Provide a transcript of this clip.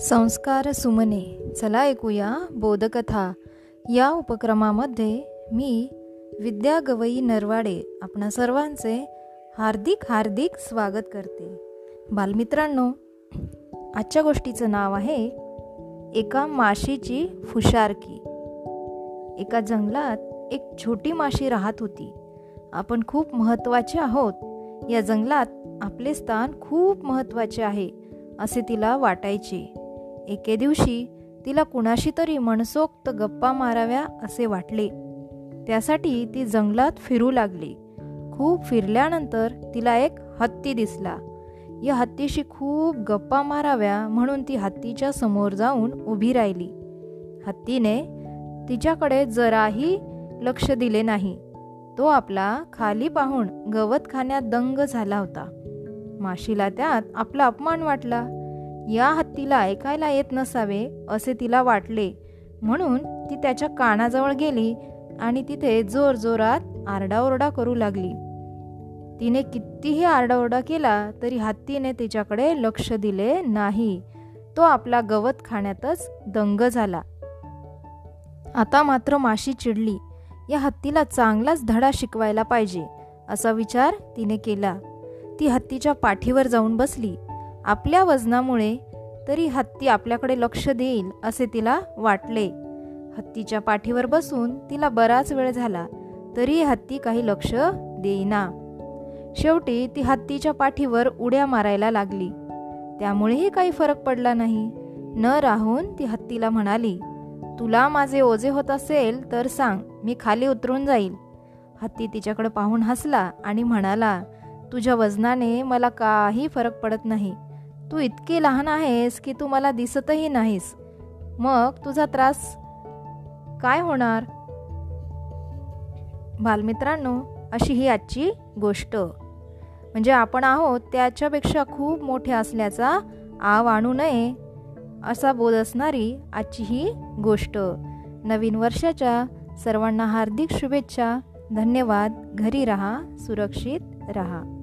संस्कार सुमने. चला ऐकूया बोधकथा. या उपक्रमामध्ये मी विद्या गवई नरवाडे आपणा सर्वांचे हार्दिक हार्दिक स्वागत करते. बालमित्रांनो आजच्या गोष्टीचं नाव आहे एका माशीची फुशारकी. एका जंगलात एक छोटी माशी राहत होती. आपण खूप महत्त्वाचे आहोत. या जंगलात आपले स्थान खूप महत्त्वाचे आहे असे तिला वाटायचे. एके दिवशी तिला कुणाशी तरी मनसोक्त गप्पा माराव्या असे वाटले. त्यासाठी ती जंगलात फिरू लागली. खूप फिरल्यानंतर तिला एक हत्ती दिसला. या हत्तीशी खूप गप्पा माराव्या म्हणून ती हत्तीच्या समोर जाऊन उभी राहिली. हत्तीने तिच्याकडे जराही लक्ष दिले नाही. तो आपला खाली पाहून गवत खाण्यात दंग झाला होता. माशीला त्यात आपला अपमान वाटला. या हत्तीला ऐकायला येत नसावे असे तिला वाटले. म्हणून ती त्याच्या कानाजवळ गेली आणि तिथे जोर जोरात आरडाओरडा करू लागली. तिने कितीही आरडाओरडा केला तरी हत्तीने तिच्याकडे लक्ष दिले नाही. तो आपला गवत खाण्यातच दंग झाला. आता मात्र माशी चिडली. या हत्तीला चांगलाच धडा शिकवायला पाहिजे असा विचार तिने केला. ती हत्तीच्या पाठीवर जाऊन बसली. आपल्या वजनामुळे तरी हत्ती आपल्याकडे लक्ष देईल असे तिला वाटले. हत्तीच्या पाठीवर बसून तिला बराच वेळ झाला तरी हत्ती काही लक्ष देईना. शेवटी ती हत्तीच्या पाठीवर उड्या मारायला लागली. त्यामुळेही काही फरक पडला नाही. न राहून ती हत्तीला म्हणाली तुला माझे ओझे होत असेल तर सांग मी खाली उतरून जाईल. हत्ती तिच्याकडे पाहून हसला आणि म्हणाला तुझ्या वजनाने मला काही फरक पडत नाही. तू इतकी लहान आहेस की तू मला दिसतही नाहीस. मग तुझा त्रास काय होणार? बालमित्रांनो अशी ही आजची गोष्ट. म्हणजे आपण आहोत त्याच्यापेक्षा खूप मोठे असल्याचा आव आणू नये असा बोध असणारी आजची ही गोष्ट. नवीन वर्षाच्या सर्वांना हार्दिक शुभेच्छा. धन्यवाद. घरी रहा सुरक्षित रहा.